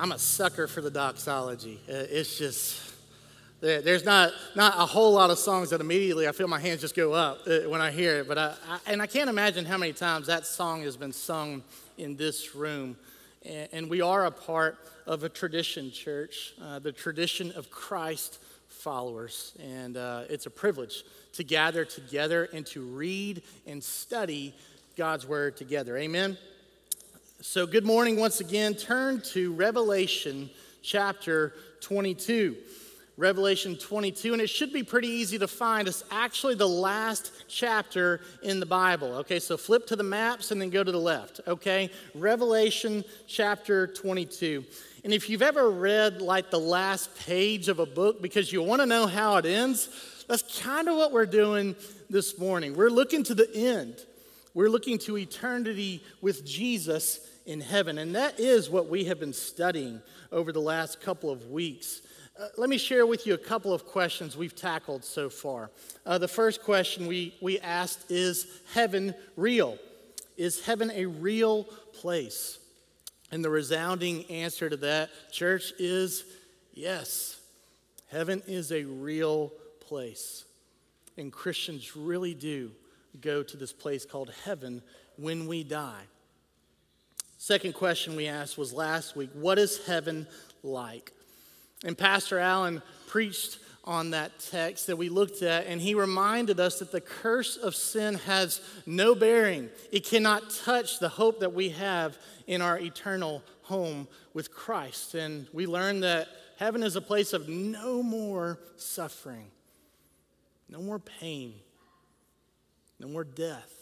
I'm a sucker for the doxology. Uh, it's just, there's not, not a whole lot of songs that immediately I feel my hands just go up uh, when I hear it. But I, I, and I can't imagine how many times that song has been sung in this room. And, we are a part of a tradition, church, uh, the tradition of Christ followers. And uh, it's a privilege to gather together and to read and study God's word together. Amen. So, good morning once again. Turn to Revelation chapter 22. Revelation 22, and it should be pretty easy to find. It's actually the last chapter in the Bible. Okay, so flip to the maps and then go to the left. Okay, Revelation chapter 22. And if you've ever read like the last page of a book because you want to know how it ends, that's kind of what we're doing this morning. We're looking to the end, we're looking to eternity with Jesus in heaven. And that is what we have been studying over the last couple of weeks. Uh, let me share with you a couple of questions we've tackled so far. Uh, the first question we, we asked is Heaven real? Is heaven a real place? And the resounding answer to that, church, is yes. Heaven is a real place. And Christians really do go to this place called heaven when we die. Second question we asked was last week what is heaven like? And Pastor Allen preached on that text that we looked at, and he reminded us that the curse of sin has no bearing. It cannot touch the hope that we have in our eternal home with Christ. And we learned that heaven is a place of no more suffering, no more pain, no more death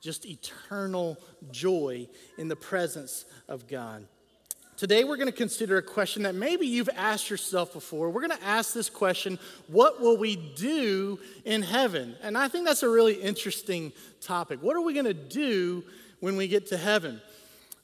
just eternal joy in the presence of God. Today, we're going to consider a question that maybe you've asked yourself before. We're going to ask this question What will we do in heaven? And I think that's a really interesting topic. What are we going to do when we get to heaven?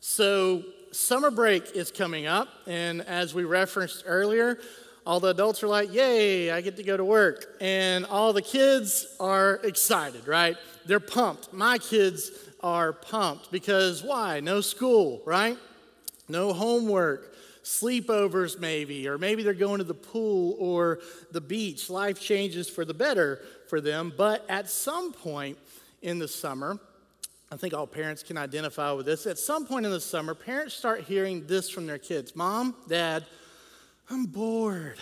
So, summer break is coming up, and as we referenced earlier, all the adults are like, Yay, I get to go to work. And all the kids are excited, right? They're pumped. My kids are pumped because why? No school, right? No homework, sleepovers maybe, or maybe they're going to the pool or the beach. Life changes for the better for them. But at some point in the summer, I think all parents can identify with this. At some point in the summer, parents start hearing this from their kids Mom, Dad, I'm bored.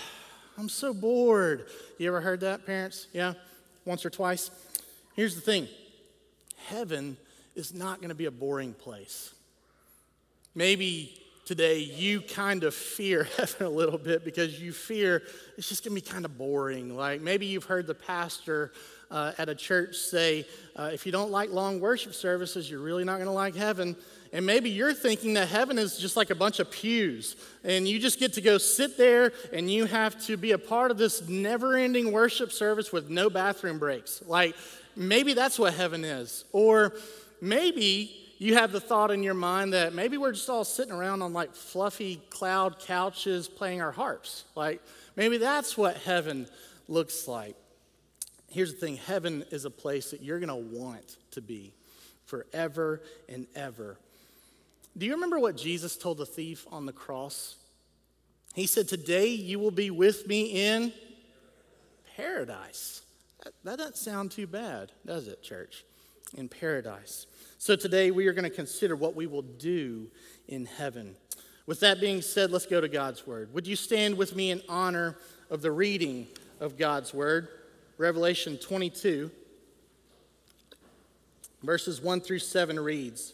I'm so bored. You ever heard that, parents? Yeah? Once or twice? Here's the thing heaven is not going to be a boring place. Maybe today you kind of fear heaven a little bit because you fear it's just going to be kind of boring. Like maybe you've heard the pastor uh, at a church say, uh, if you don't like long worship services, you're really not going to like heaven. And maybe you're thinking that heaven is just like a bunch of pews, and you just get to go sit there and you have to be a part of this never ending worship service with no bathroom breaks. Like maybe that's what heaven is. Or maybe you have the thought in your mind that maybe we're just all sitting around on like fluffy cloud couches playing our harps. Like maybe that's what heaven looks like. Here's the thing heaven is a place that you're going to want to be forever and ever. Do you remember what Jesus told the thief on the cross? He said, Today you will be with me in paradise. That, that doesn't sound too bad, does it, church? In paradise. So today we are going to consider what we will do in heaven. With that being said, let's go to God's word. Would you stand with me in honor of the reading of God's word? Revelation 22, verses 1 through 7 reads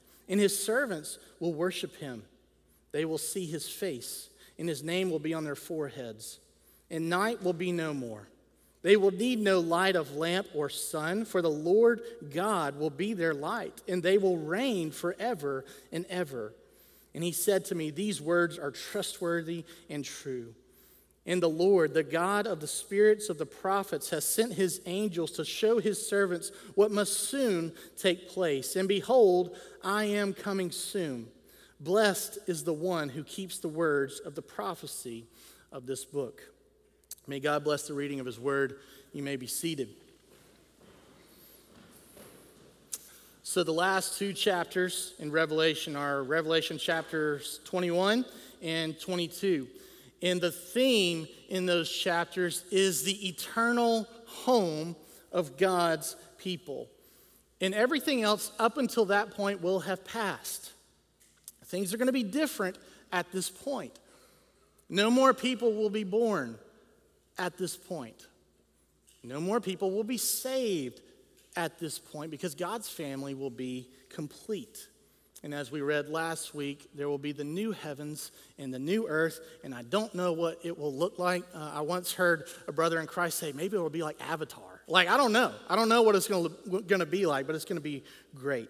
and his servants will worship him. They will see his face, and his name will be on their foreheads and night will be no more. They will need no light of lamp or sun, for the Lord God will be their light, and they will reign forever and ever. And he said to me, These words are trustworthy and true. And the Lord, the God of the spirits of the prophets, has sent his angels to show his servants what must soon take place. And behold, I am coming soon. Blessed is the one who keeps the words of the prophecy of this book. May God bless the reading of his word. You may be seated. So, the last two chapters in Revelation are Revelation chapters 21 and 22. And the theme in those chapters is the eternal home of God's people. And everything else up until that point will have passed. Things are going to be different at this point. No more people will be born at this point. No more people will be saved at this point because God's family will be complete. And as we read last week, there will be the new heavens and the new earth, and I don't know what it will look like. Uh, I once heard a brother in Christ say, maybe it will be like Avatar. Like, I don't know. I don't know what it's going to be like, but it's going to be great.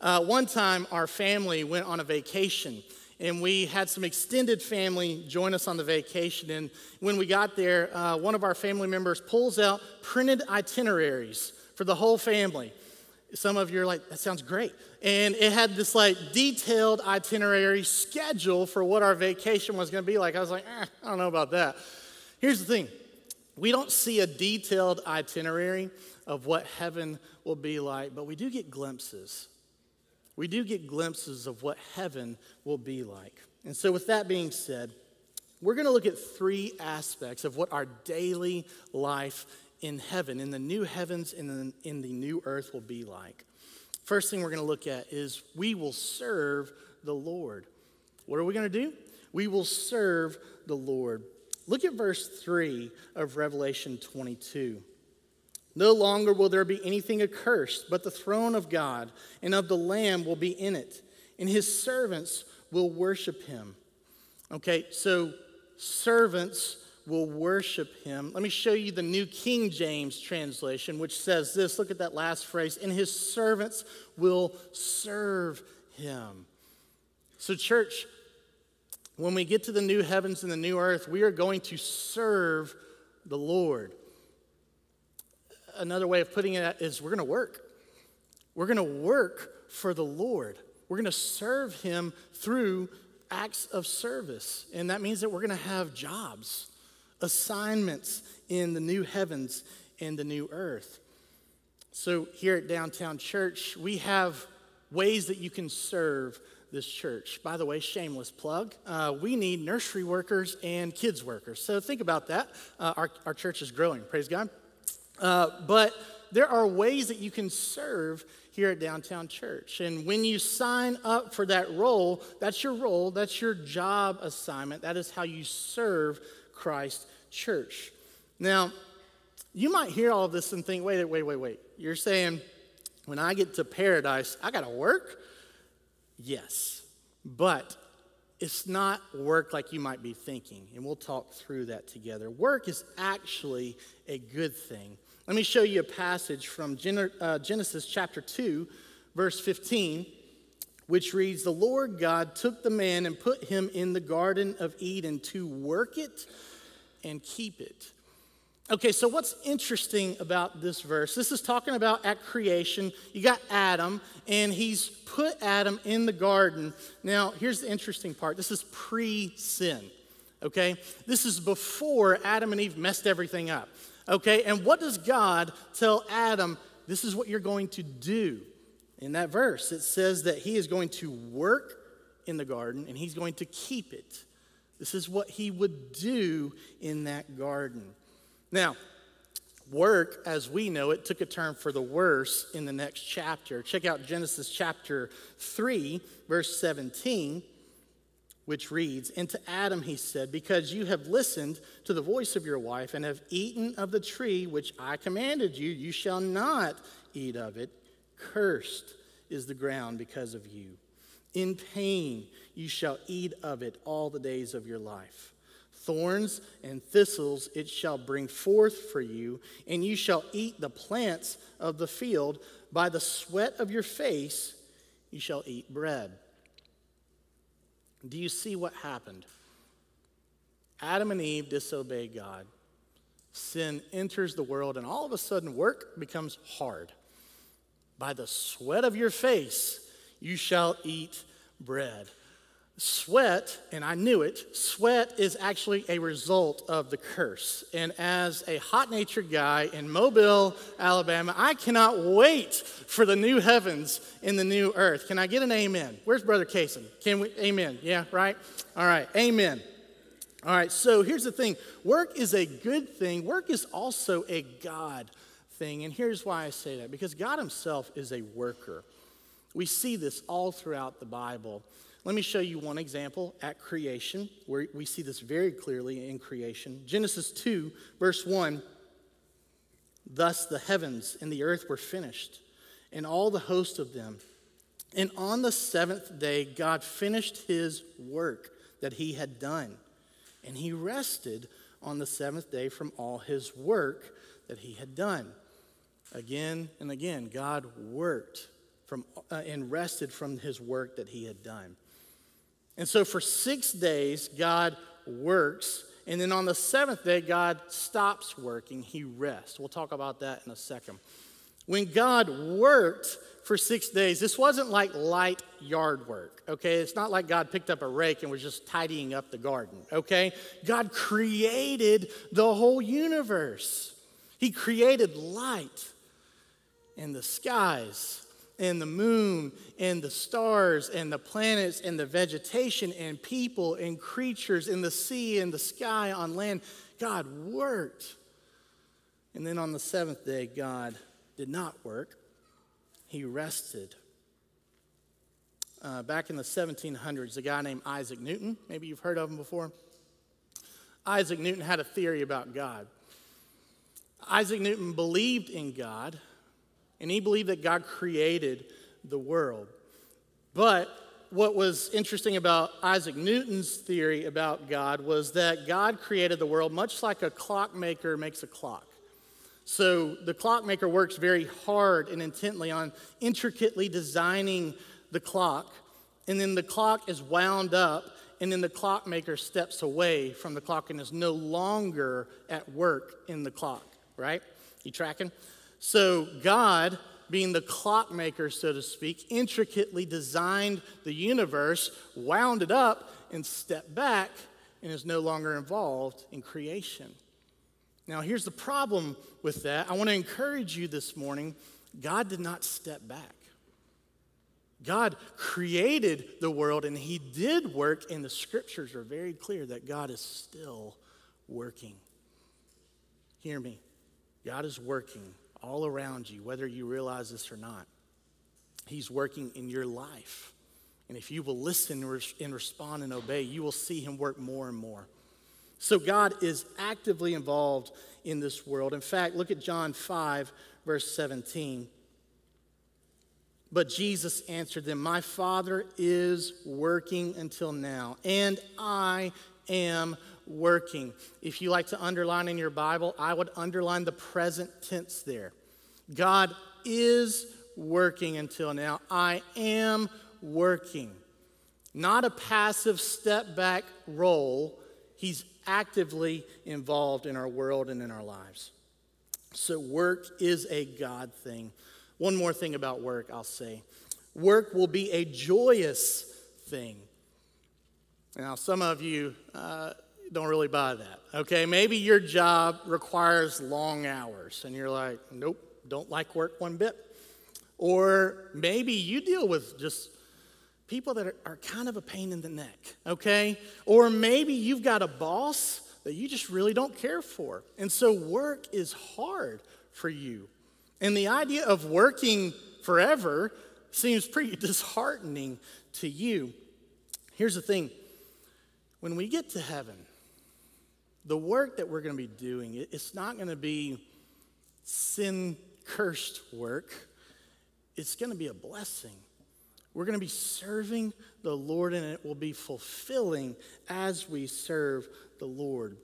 Uh, one time, our family went on a vacation, and we had some extended family join us on the vacation. And when we got there, uh, one of our family members pulls out printed itineraries for the whole family. Some of you are like, that sounds great. And it had this like detailed itinerary schedule for what our vacation was going to be like. I was like, eh, I don't know about that. Here's the thing we don't see a detailed itinerary of what heaven will be like, but we do get glimpses. We do get glimpses of what heaven will be like. And so, with that being said, we're going to look at three aspects of what our daily life in heaven, in the new heavens and in the new earth will be like. First thing we're going to look at is we will serve the Lord. What are we going to do? We will serve the Lord. Look at verse 3 of Revelation 22. No longer will there be anything accursed, but the throne of God and of the Lamb will be in it, and his servants will worship him. Okay, so servants will worship him. Let me show you the New King James translation, which says this look at that last phrase, and his servants will serve him. So, church, when we get to the new heavens and the new earth, we are going to serve the Lord. Another way of putting it is we're going to work. We're going to work for the Lord. We're going to serve him through acts of service. And that means that we're going to have jobs assignments in the new heavens and the new earth. So, here at Downtown Church, we have ways that you can serve this church. By the way, shameless plug, uh, we need nursery workers and kids workers. So, think about that. Uh, our, our church is growing, praise God. Uh, but there are ways that you can serve here at Downtown Church. And when you sign up for that role, that's your role, that's your job assignment, that is how you serve Christ Church. Now, you might hear all this and think, wait, wait, wait, wait. You're saying, when I get to paradise, I got to work? Yes. But it's not work like you might be thinking. And we'll talk through that together. Work is actually a good thing. Let me show you a passage from uh, Genesis chapter 2, verse 15, which reads The Lord God took the man and put him in the Garden of Eden to work it and keep it. Okay, so what's interesting about this verse? This is talking about at creation. You got Adam, and he's put Adam in the garden. Now, here's the interesting part this is pre sin, okay? This is before Adam and Eve messed everything up, okay? And what does God tell Adam? This is what you're going to do. In that verse, it says that he is going to work in the garden and he's going to keep it. This is what he would do in that garden. Now, work, as we know it, took a turn for the worse in the next chapter. Check out Genesis chapter 3, verse 17, which reads And to Adam he said, Because you have listened to the voice of your wife and have eaten of the tree which I commanded you, you shall not eat of it. Cursed is the ground because of you. In pain you shall eat of it all the days of your life. Thorns and thistles it shall bring forth for you, and you shall eat the plants of the field. By the sweat of your face you shall eat bread. Do you see what happened? Adam and Eve disobey God. Sin enters the world, and all of a sudden, work becomes hard. By the sweat of your face, you shall eat bread. Sweat, and I knew it, sweat is actually a result of the curse. And as a hot natured guy in Mobile, Alabama, I cannot wait for the new heavens and the new earth. Can I get an amen? Where's Brother Kaysen? Can we? Amen. Yeah, right? All right, amen. All right, so here's the thing work is a good thing, work is also a God thing. And here's why I say that because God Himself is a worker. We see this all throughout the Bible. Let me show you one example at creation, where we see this very clearly in creation. Genesis 2, verse 1 Thus the heavens and the earth were finished, and all the host of them. And on the seventh day, God finished his work that he had done, and he rested on the seventh day from all his work that he had done. Again and again, God worked from, uh, and rested from his work that he had done. And so for six days, God works. And then on the seventh day, God stops working. He rests. We'll talk about that in a second. When God worked for six days, this wasn't like light yard work, okay? It's not like God picked up a rake and was just tidying up the garden, okay? God created the whole universe. He created light and the skies and the moon and the stars and the planets and the vegetation and people and creatures in the sea and the sky on land. God worked. And then on the seventh day, God did not work, He rested. Uh, back in the 1700s, a guy named Isaac Newton, maybe you've heard of him before. Isaac Newton had a theory about God. Isaac Newton believed in God, and he believed that God created the world. But what was interesting about Isaac Newton's theory about God was that God created the world much like a clockmaker makes a clock. So the clockmaker works very hard and intently on intricately designing the clock, and then the clock is wound up, and then the clockmaker steps away from the clock and is no longer at work in the clock, right? You tracking? So, God, being the clockmaker, so to speak, intricately designed the universe, wound it up, and stepped back and is no longer involved in creation. Now, here's the problem with that. I want to encourage you this morning God did not step back. God created the world and He did work, and the scriptures are very clear that God is still working. Hear me. God is working all around you, whether you realize this or not. He's working in your life. And if you will listen and respond and obey, you will see him work more and more. So God is actively involved in this world. In fact, look at John 5, verse 17. But Jesus answered them, My Father is working until now, and I am working. If you like to underline in your Bible, I would underline the present tense there. God is working until now. I am working. Not a passive step back role. He's actively involved in our world and in our lives. So, work is a God thing. One more thing about work, I'll say work will be a joyous thing. Now, some of you, uh, don't really buy that. Okay, maybe your job requires long hours and you're like, nope, don't like work one bit. Or maybe you deal with just people that are, are kind of a pain in the neck, okay? Or maybe you've got a boss that you just really don't care for. And so work is hard for you. And the idea of working forever seems pretty disheartening to you. Here's the thing when we get to heaven, the work that we're going to be doing, it's not going to be sin cursed work. It's going to be a blessing. We're going to be serving the Lord, and it will be fulfilling as we serve the Lord.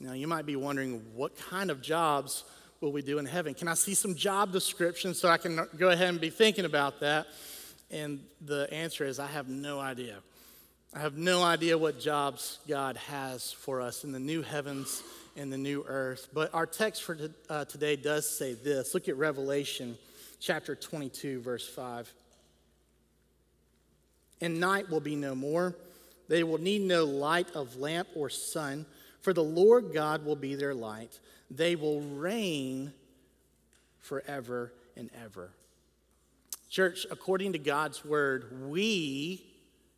Now, you might be wondering what kind of jobs will we do in heaven? Can I see some job descriptions so I can go ahead and be thinking about that? And the answer is I have no idea. I have no idea what jobs God has for us in the new heavens and the new earth. But our text for uh, today does say this. Look at Revelation chapter 22, verse 5. And night will be no more. They will need no light of lamp or sun, for the Lord God will be their light. They will reign forever and ever. Church, according to God's word, we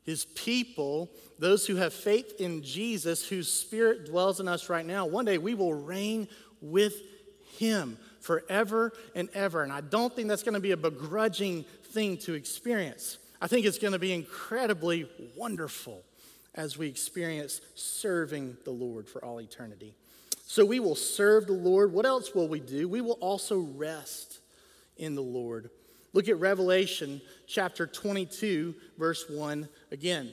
his people, those who have faith in Jesus, whose spirit dwells in us right now, one day we will reign with him forever and ever. And I don't think that's going to be a begrudging thing to experience. I think it's going to be incredibly wonderful as we experience serving the Lord for all eternity. So we will serve the Lord. What else will we do? We will also rest in the Lord. Look at Revelation chapter 22, verse 1 again.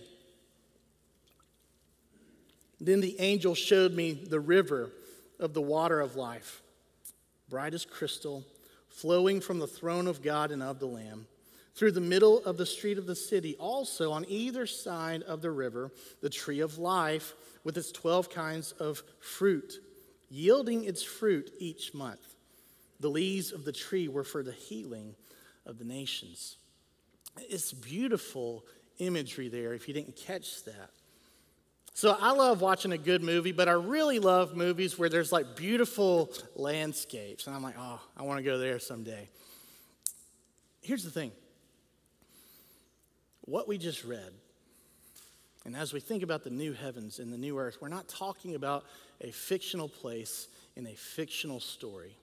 Then the angel showed me the river of the water of life, bright as crystal, flowing from the throne of God and of the Lamb. Through the middle of the street of the city, also on either side of the river, the tree of life with its 12 kinds of fruit, yielding its fruit each month. The leaves of the tree were for the healing of the nations. It's beautiful imagery there if you didn't catch that. So I love watching a good movie, but I really love movies where there's like beautiful landscapes. And I'm like, oh, I want to go there someday. Here's the thing what we just read, and as we think about the new heavens and the new earth, we're not talking about a fictional place in a fictional story.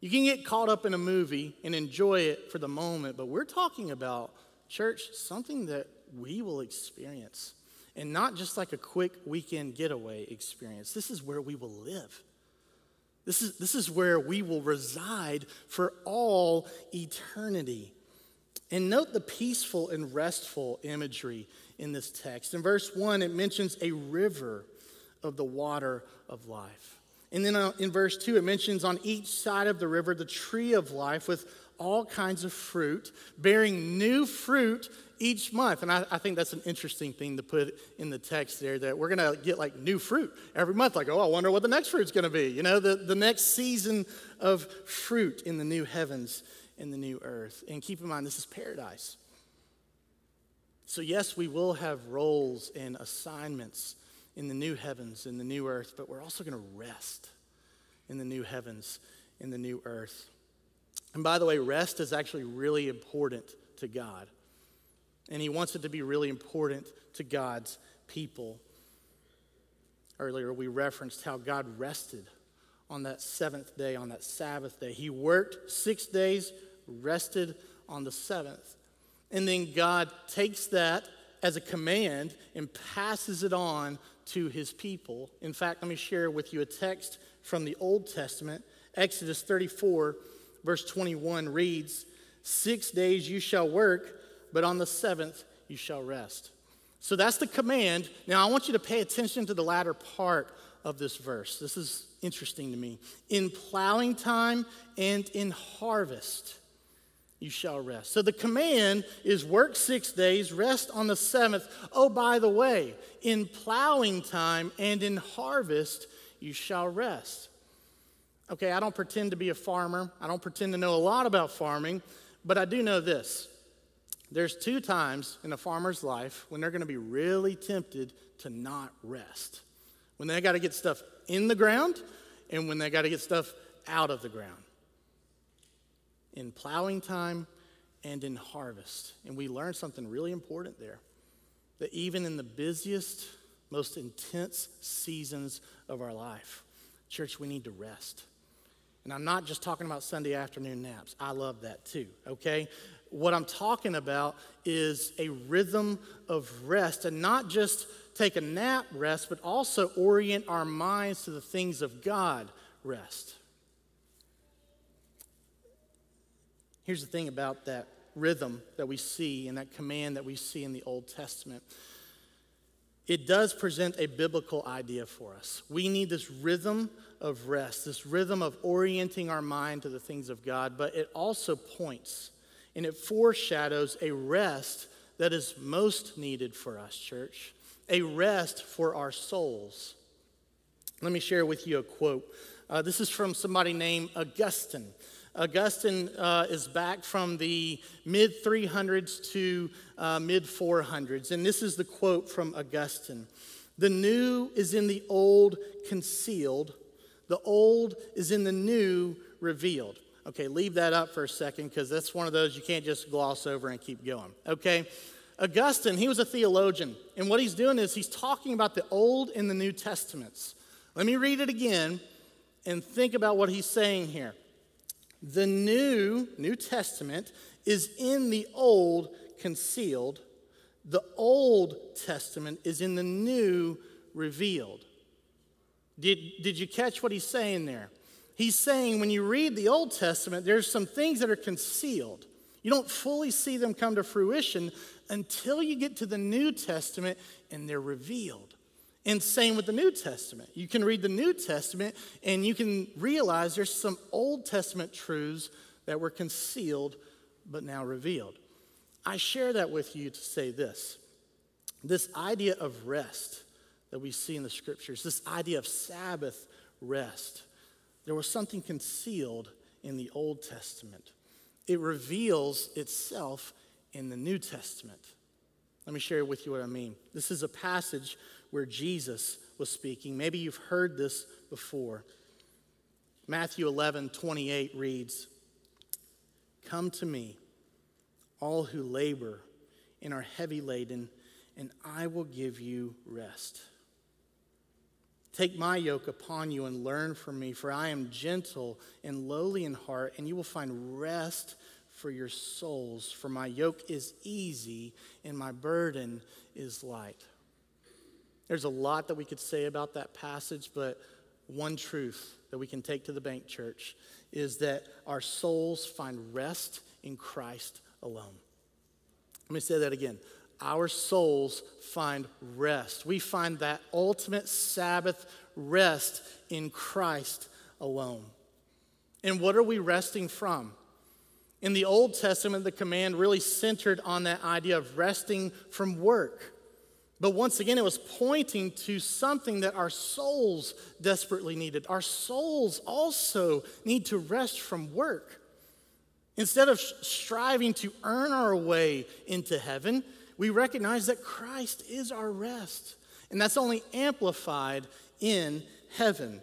You can get caught up in a movie and enjoy it for the moment, but we're talking about, church, something that we will experience. And not just like a quick weekend getaway experience. This is where we will live. This is, this is where we will reside for all eternity. And note the peaceful and restful imagery in this text. In verse 1, it mentions a river of the water of life. And then uh, in verse 2, it mentions on each side of the river the tree of life with all kinds of fruit, bearing new fruit each month. And I, I, think that's an interesting thing to put in the text there that we're going to get like new fruit every month. Like, oh, I wonder what the next fruit's going to be. You know, the, the next season of fruit in the new heavens and the new earth. And keep in mind, this is paradise. So, yes, we will have roles and assignments in the new heavens and the new earth, but we're also going to rest in the new heavens in the new earth. And by the way, rest is actually really important to God. And He wants it to be really important to God's people. Earlier, we referenced how God rested on that seventh day, on that Sabbath day. He worked six days, rested on the seventh. And then God takes that as a command and passes it on to his people. In fact, let me share with you a text from the Old Testament. Exodus 34, verse 21 reads, Six days you shall work, but on the seventh you shall rest. So that's the command. Now I want you to pay attention to the latter part of this verse. This is interesting to me. In plowing time and in harvest you shall rest. So the command is work six days, rest on the seventh. Oh, by the way, in plowing time and in harvest, you shall rest. Okay, I don't pretend to be a farmer. I don't pretend to know a lot about farming, but I do know this. There's two times in a farmer's life when they're going to be really tempted to not rest. When they got to get stuff in the ground and when they got to get stuff out of the ground in plowing time and in harvest. And we learned something really important there that even in the busiest, most intense seasons of our life, church, we need to rest. And I'm not just talking about Sunday afternoon naps. I love that too, okay? What I'm talking about is a rhythm of rest and not just take a nap rest, but also orient our minds to the things of God rest. Here's the thing about that rhythm that we see and that command that we see in the Old Testament. It does present a biblical idea for us. We need this rhythm of rest, this rhythm of orienting our mind to the things of God, but it also points and it foreshadows a rest that is most needed for us, church. a rest for our souls. Let me share with you a quote. Uh, this is from somebody named Augustine. Augustine uh, is back from the mid 300s to uh, mid 400s. And this is the quote from Augustine The new is in the old concealed, the old is in the new revealed. Okay, leave that up for a second because that's one of those you can't just gloss over and keep going. Okay? Augustine, he was a theologian. And what he's doing is he's talking about the Old and the New Testaments. Let me read it again and think about what he's saying here. The new New Testament is in the old concealed. The Old Testament is in the new revealed. Did, did you catch what he's saying there? He's saying when you read the Old Testament, there's some things that are concealed. You don't fully see them come to fruition until you get to the New Testament and they're revealed. And same with the New Testament. You can read the New Testament and you can realize there's some Old Testament truths that were concealed but now revealed. I share that with you to say this this idea of rest that we see in the scriptures, this idea of Sabbath rest, there was something concealed in the Old Testament. It reveals itself in the New Testament. Let me share with you what I mean. This is a passage where Jesus was speaking. Maybe you've heard this before. Matthew 11, 28 reads, Come to me, all who labor and are heavy laden, and I will give you rest. Take my yoke upon you and learn from me, for I am gentle and lowly in heart, and you will find rest for your souls. For my yoke is easy and my burden is light. There's a lot that we could say about that passage, but one truth that we can take to the bank church is that our souls find rest in Christ alone. Let me say that again. Our souls find rest. We find that ultimate Sabbath rest in Christ alone. And what are we resting from? In the Old Testament, the command really centered on that idea of resting from work. But once again, it was pointing to something that our souls desperately needed. Our souls also need to rest from work. Instead of striving to earn our way into heaven, we recognize that Christ is our rest. And that's only amplified in heaven.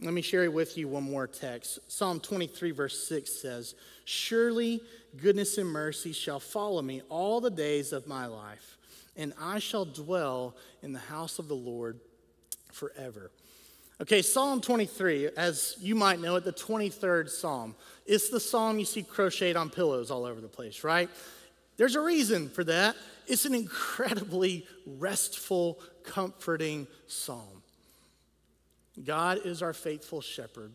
Let me share with you one more text. Psalm 23, verse 6 says, Surely goodness and mercy shall follow me all the days of my life and I shall dwell in the house of the Lord forever. Okay, Psalm 23, as you might know it, the 23rd Psalm. It's the psalm you see crocheted on pillows all over the place, right? There's a reason for that. It's an incredibly restful, comforting psalm. God is our faithful shepherd.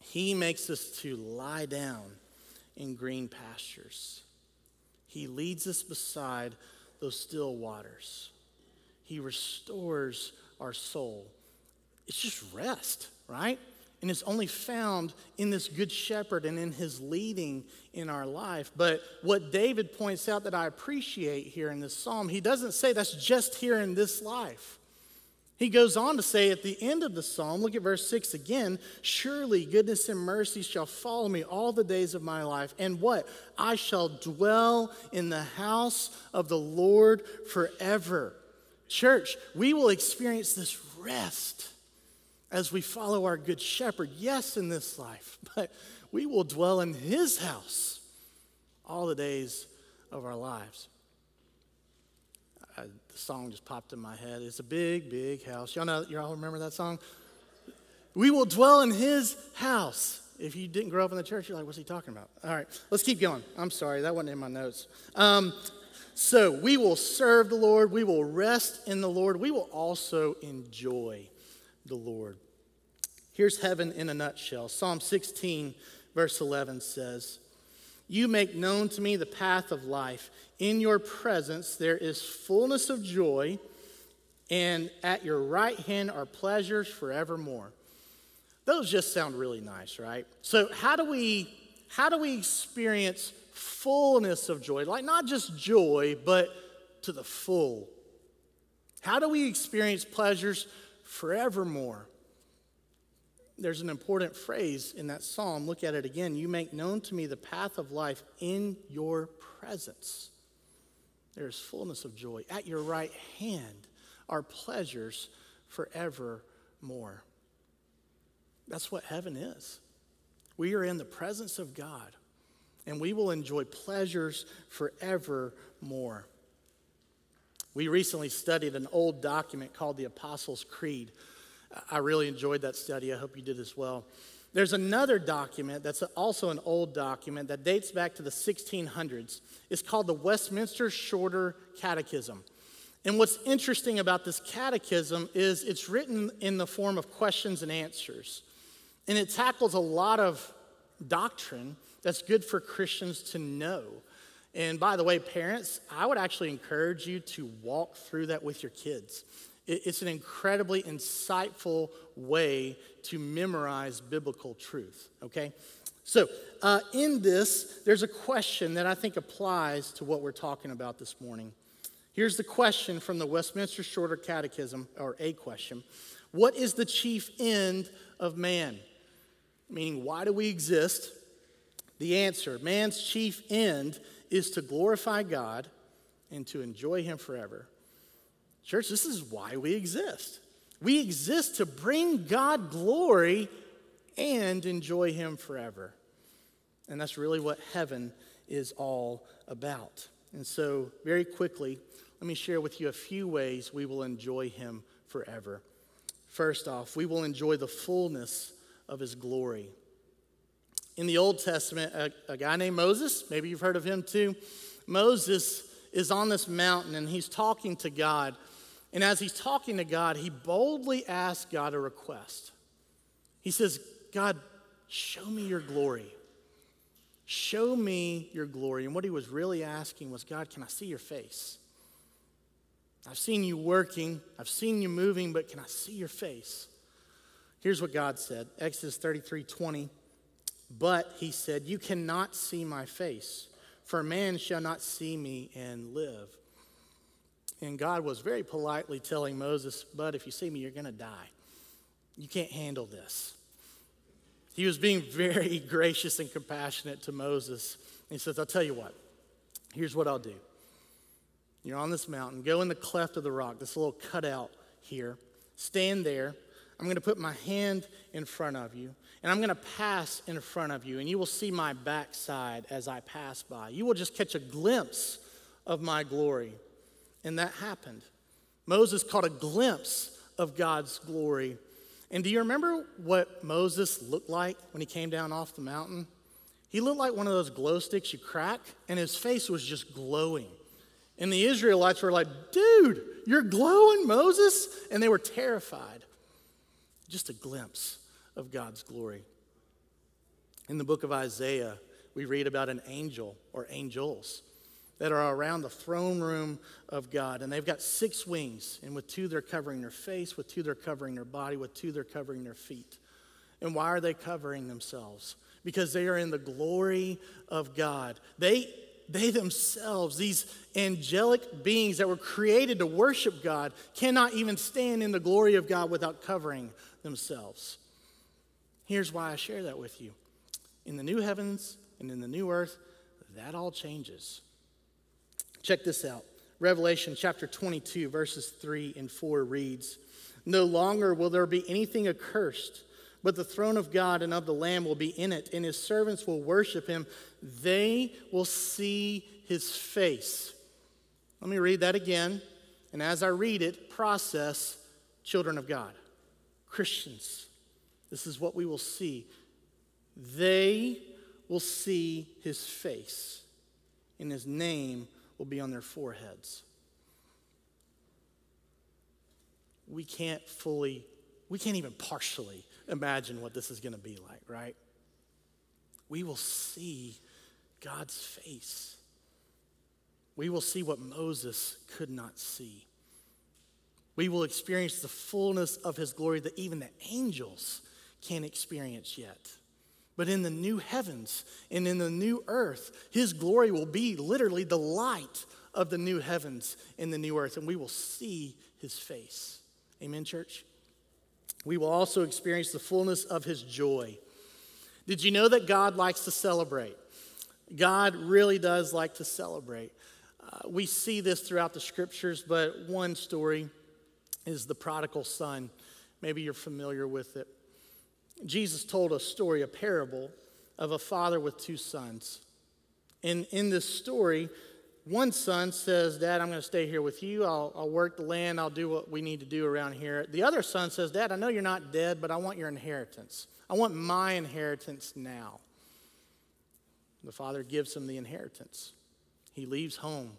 He makes us to lie down in green pastures. He leads us beside those still waters. He restores our soul. It's just rest, right? And it's only found in this good shepherd and in his leading in our life. But what David points out that I appreciate here in this psalm, he doesn't say that's just here in this life. He goes on to say at the end of the psalm, look at verse 6 again Surely goodness and mercy shall follow me all the days of my life. And what? I shall dwell in the house of the Lord forever. Church, we will experience this rest as we follow our good shepherd. Yes, in this life, but we will dwell in his house all the days of our lives. I, the song just popped in my head. It's a big, big house. Y'all know, y'all remember that song? We will dwell in his house. If you didn't grow up in the church, you're like, what's he talking about? All right, let's keep going. I'm sorry, that wasn't in my notes. Um, so we will serve the Lord, we will rest in the Lord, we will also enjoy the Lord. Here's heaven in a nutshell. Psalm 16, verse 11 says, You make known to me the path of life. In your presence there is fullness of joy, and at your right hand are pleasures forevermore. Those just sound really nice, right? So how do we how do we experience fullness of joy? Like not just joy, but to the full. How do we experience pleasures forevermore? There's an important phrase in that psalm. Look at it again. You make known to me the path of life in your presence. There is fullness of joy. At your right hand are pleasures forevermore. That's what heaven is. We are in the presence of God, and we will enjoy pleasures forevermore. We recently studied an old document called the Apostles' Creed. I really enjoyed that study. I hope you did as well. There's another document that's also an old document that dates back to the 1600s. It's called the Westminster Shorter Catechism. And what's interesting about this catechism is it's written in the form of questions and answers. And it tackles a lot of doctrine that's good for Christians to know. And by the way, parents, I would actually encourage you to walk through that with your kids. It's an incredibly insightful way to memorize biblical truth, okay? So, uh, in this, there's a question that I think applies to what we're talking about this morning. Here's the question from the Westminster Shorter Catechism, or a question What is the chief end of man? Meaning, why do we exist? The answer man's chief end is to glorify God and to enjoy Him forever. Church, this is why we exist. We exist to bring God glory and enjoy Him forever. And that's really what heaven is all about. And so, very quickly, let me share with you a few ways we will enjoy Him forever. First off, we will enjoy the fullness of His glory. In the Old Testament, a, a guy named Moses, maybe you've heard of him too, Moses is on this mountain and he's talking to God. And as he's talking to God, he boldly asks God a request. He says, God, show me your glory. Show me your glory. And what he was really asking was, God, can I see your face? I've seen you working, I've seen you moving, but can I see your face? Here's what God said Exodus 33 20. But he said, You cannot see my face, for man shall not see me and live. And God was very politely telling Moses, But if you see me, you're going to die. You can't handle this. He was being very gracious and compassionate to Moses. He says, I'll tell you what, here's what I'll do. You're on this mountain, go in the cleft of the rock, this little cutout here, stand there. I'm going to put my hand in front of you and I'm going to pass in front of you, and you will see my backside as I pass by. You will just catch a glimpse of my glory. And that happened. Moses caught a glimpse of God's glory. And do you remember what Moses looked like when he came down off the mountain? He looked like one of those glow sticks you crack, and his face was just glowing. And the Israelites were like, dude, you're glowing, Moses? And they were terrified. Just a glimpse of God's glory. In the book of Isaiah, we read about an angel or angels that are around the throne room of God. And they've got six wings. And with two, they're covering their face. With two, they're covering their body. With two, they're covering their feet. And why are they covering themselves? Because they are in the glory of God. They, they themselves, these angelic beings that were created to worship God, cannot even stand in the glory of God without covering themselves. Here's why I share that with you. In the new heavens and in the new earth, that all changes. Check this out. Revelation chapter 22, verses 3 and 4 reads No longer will there be anything accursed, but the throne of God and of the Lamb will be in it, and his servants will worship him. They will see his face. Let me read that again. And as I read it, process children of God, Christians this is what we will see. They will see his face, and his name will be on their foreheads. We can't fully, we can't even partially imagine what this is going to be like, right? We will see God's face. We will see what Moses could not see. We will experience the fullness of his glory that even the angels can't experience yet. But in the new heavens and in the new earth, his glory will be literally the light of the new heavens and the new earth, and we will see his face. Amen, church? We will also experience the fullness of his joy. Did you know that God likes to celebrate? God really does like to celebrate. Uh, we see this throughout the scriptures, but one story is the prodigal son. Maybe you're familiar with it. Jesus told a story, a parable of a father with two sons. And in this story, one son says, Dad, I'm going to stay here with you. I'll, I'll, work the land. I'll do what we need to do around here. The other son says, Dad, I know you're not dead, but I want your inheritance. I want my inheritance now. The father gives him the inheritance. He leaves home,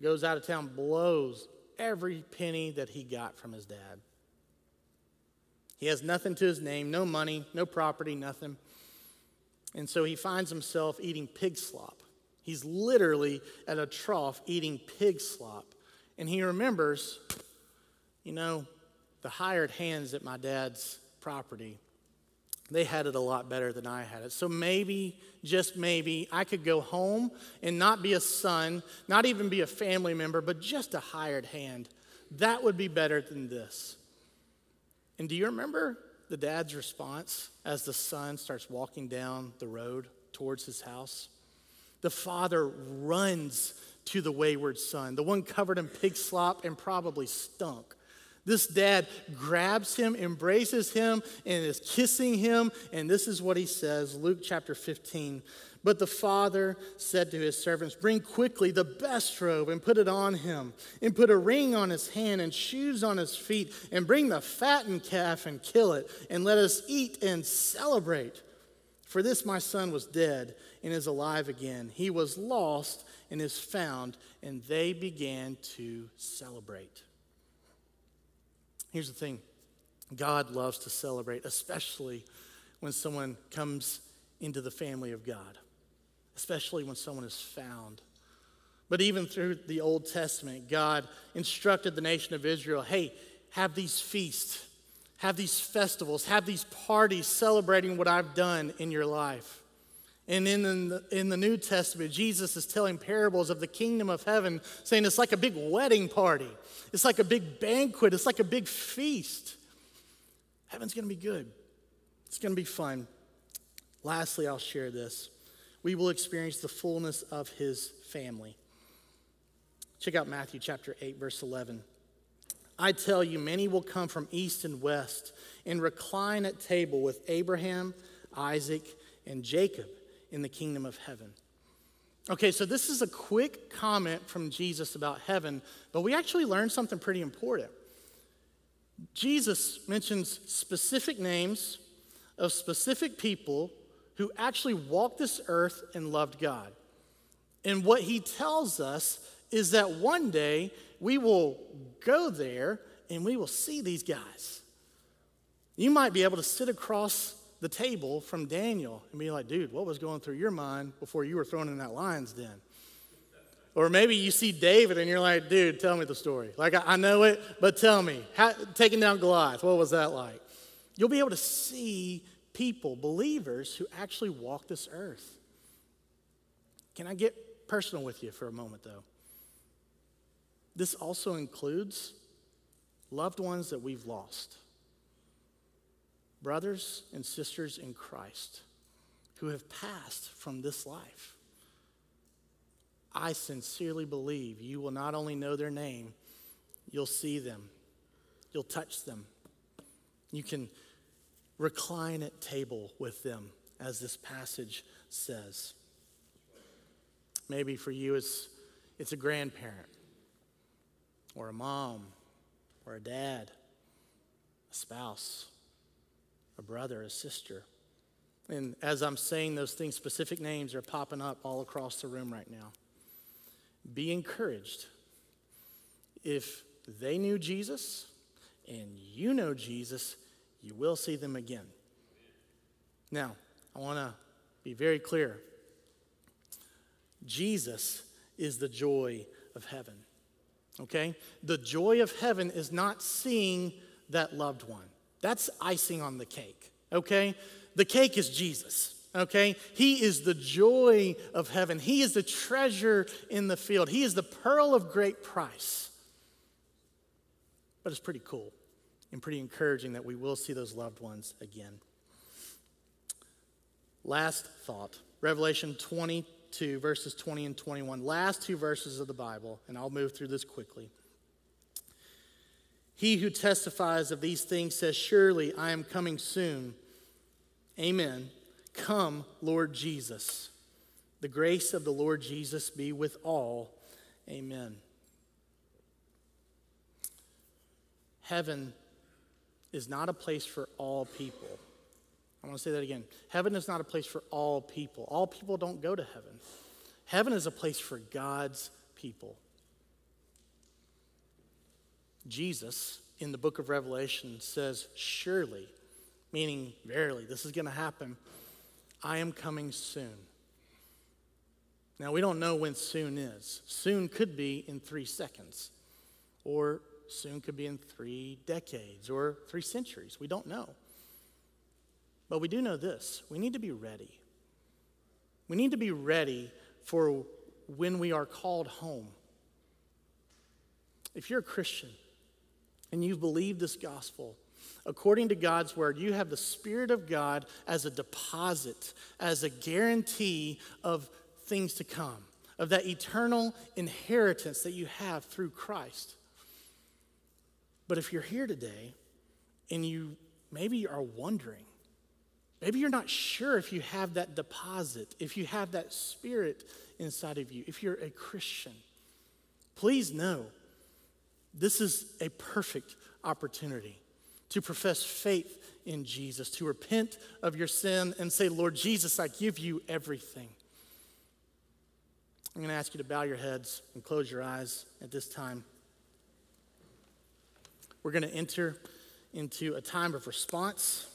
goes out of town, blows every penny that he got from his dad. He has nothing to his name, no money, no property, nothing. And so he finds himself eating pig slop. He's literally at a trough eating pig slop. And he remembers, you know, the hired hands at my dad's property, they had it a lot better than I had it. So maybe, just maybe, I could go home and not be a son, not even be a family member, but just a hired hand. That would be better than this. And do you remember the dad's response as the son starts walking down the road towards his house? The father runs to the wayward son, the one covered in pig slop and probably stunk. This dad grabs him, embraces him, and is kissing him. And this is what he says Luke chapter 15. But the father said to his servants, Bring quickly the best robe and put it on him, and put a ring on his hand and shoes on his feet, and bring the fattened calf and kill it, and let us eat and celebrate. For this my son was dead and is alive again. He was lost and is found, and they began to celebrate. Here's the thing God loves to celebrate, especially when someone comes into the family of God especially when someone is found. But even through the Old Testament, God instructed the nation of Israel hey, have these feasts, have these festivals, have these parties celebrating what I've done in your life. And in the, in the New Testament, Jesus is telling parables of the kingdom of heaven, saying it's like a big wedding party, it's like a big banquet, it's like a big feast. Heaven's gonna be good, it's gonna be fun. Lastly, I'll share this we will experience the fullness of his family. Check out Matthew chapter 8, verse 11. I tell you, many will come from east and west and recline at table with Abraham, Isaac, and Jacob in the kingdom of heaven. Okay, so this is a quick comment from Jesus about heaven, but we actually learned something pretty important. Jesus mentions specific names of specific people who actually walked this earth and loved God. And what he tells us is that one day we will go there and we will see these guys. You might be able to sit across the table from Daniel and be like, dude, what was going through your mind before you were thrown in that lion's den? Or maybe you see David and you're like, dude, tell me the story. Like, I, know it, but tell me, how, taking down Goliath, what was that like? You'll be able to see people, believers, who actually walk this earth. Can I get personal with you for a moment, though? This also includes loved ones that we've lost, brothers and sisters in Christ who have passed from this life. I sincerely believe you will not only know their name, you'll see them, you'll touch them. You can recline at table with them, as this passage says. Maybe for you, it's, it's a grandparent, or a mom, or a dad, a spouse, a brother, a sister. And as I'm saying those things, specific names are popping up all across the room right now. Be encouraged. If they knew Jesus and you know Jesus, you will see them again. Now, I want to be very clear Jesus is the joy of heaven. Okay? The joy of heaven is not seeing that loved one. That's icing on the cake. Okay? The cake is Jesus. okay? He is the joy of heaven. He is the treasure in the field. He is the pearl of great price. But it's pretty cool and pretty encouraging that we will see those loved ones again. Last thought Revelation 22, verses 20 and 21. Last two verses of the Bible, and I'll move through this quickly. He who testifies of these things says, Surely I am coming soon. Amen. Come, Lord Jesus. The grace of the Lord Jesus be with all. Amen. Heaven is not a place for all people. I want to say that again. Heaven is not a place for all people. All people don't go to heaven. Heaven is a place for God's people. Jesus in the book of Revelation says, Surely, meaning verily, this is going to happen. I am coming soon. Now, we don't know when soon is. Soon could be in three seconds, or soon could be in three decades, or three centuries. We don't know. But we do know this we need to be ready. We need to be ready for when we are called home. If you're a Christian and you believe this gospel, according to God's word, you have the Spirit of God as a deposit, as a guarantee of things to come, of that eternal inheritance that you have through Christ. But if you're here today and you maybe are wondering, maybe you're not sure if you have that deposit, if you have that spirit inside of you, if you're a Christian, please know this is a perfect opportunity to profess faith in Jesus, to repent of your sin and say, Lord Jesus, I give you everything. I'm going to ask you to bow your heads and close your eyes at this time. We're going to enter into a time of response.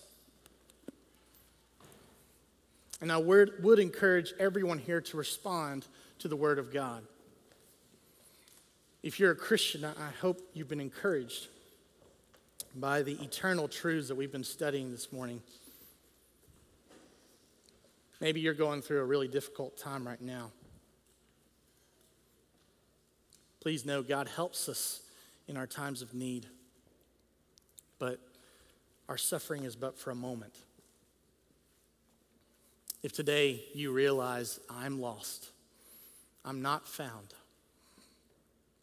And I would encourage everyone here to respond to the Word of God. If you're a Christian, I hope you've been encouraged by the eternal truths that we've been studying this morning. Maybe you're going through a really difficult time right now. Please know God helps us in our times of need, but our suffering is but for a moment. If today you realize I'm lost, I'm not found,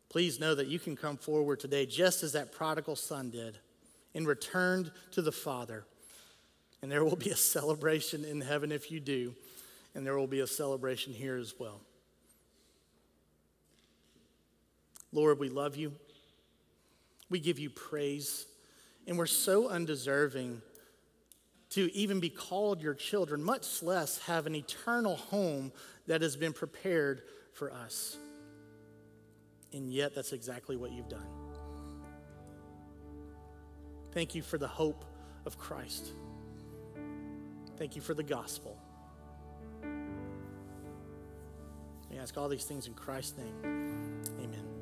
please know that you can come forward today just as that prodigal son did and returned to the Father. And there will be a celebration in heaven if you do, and there will be a celebration here as well. Lord, we love you. We give you praise, and we're so undeserving to even be called your children, much less have an eternal home that has been prepared for us. And yet, that's exactly what you've done. Thank you for the hope of Christ. Thank you for the gospel. We ask all these things in Christ's name. Amen.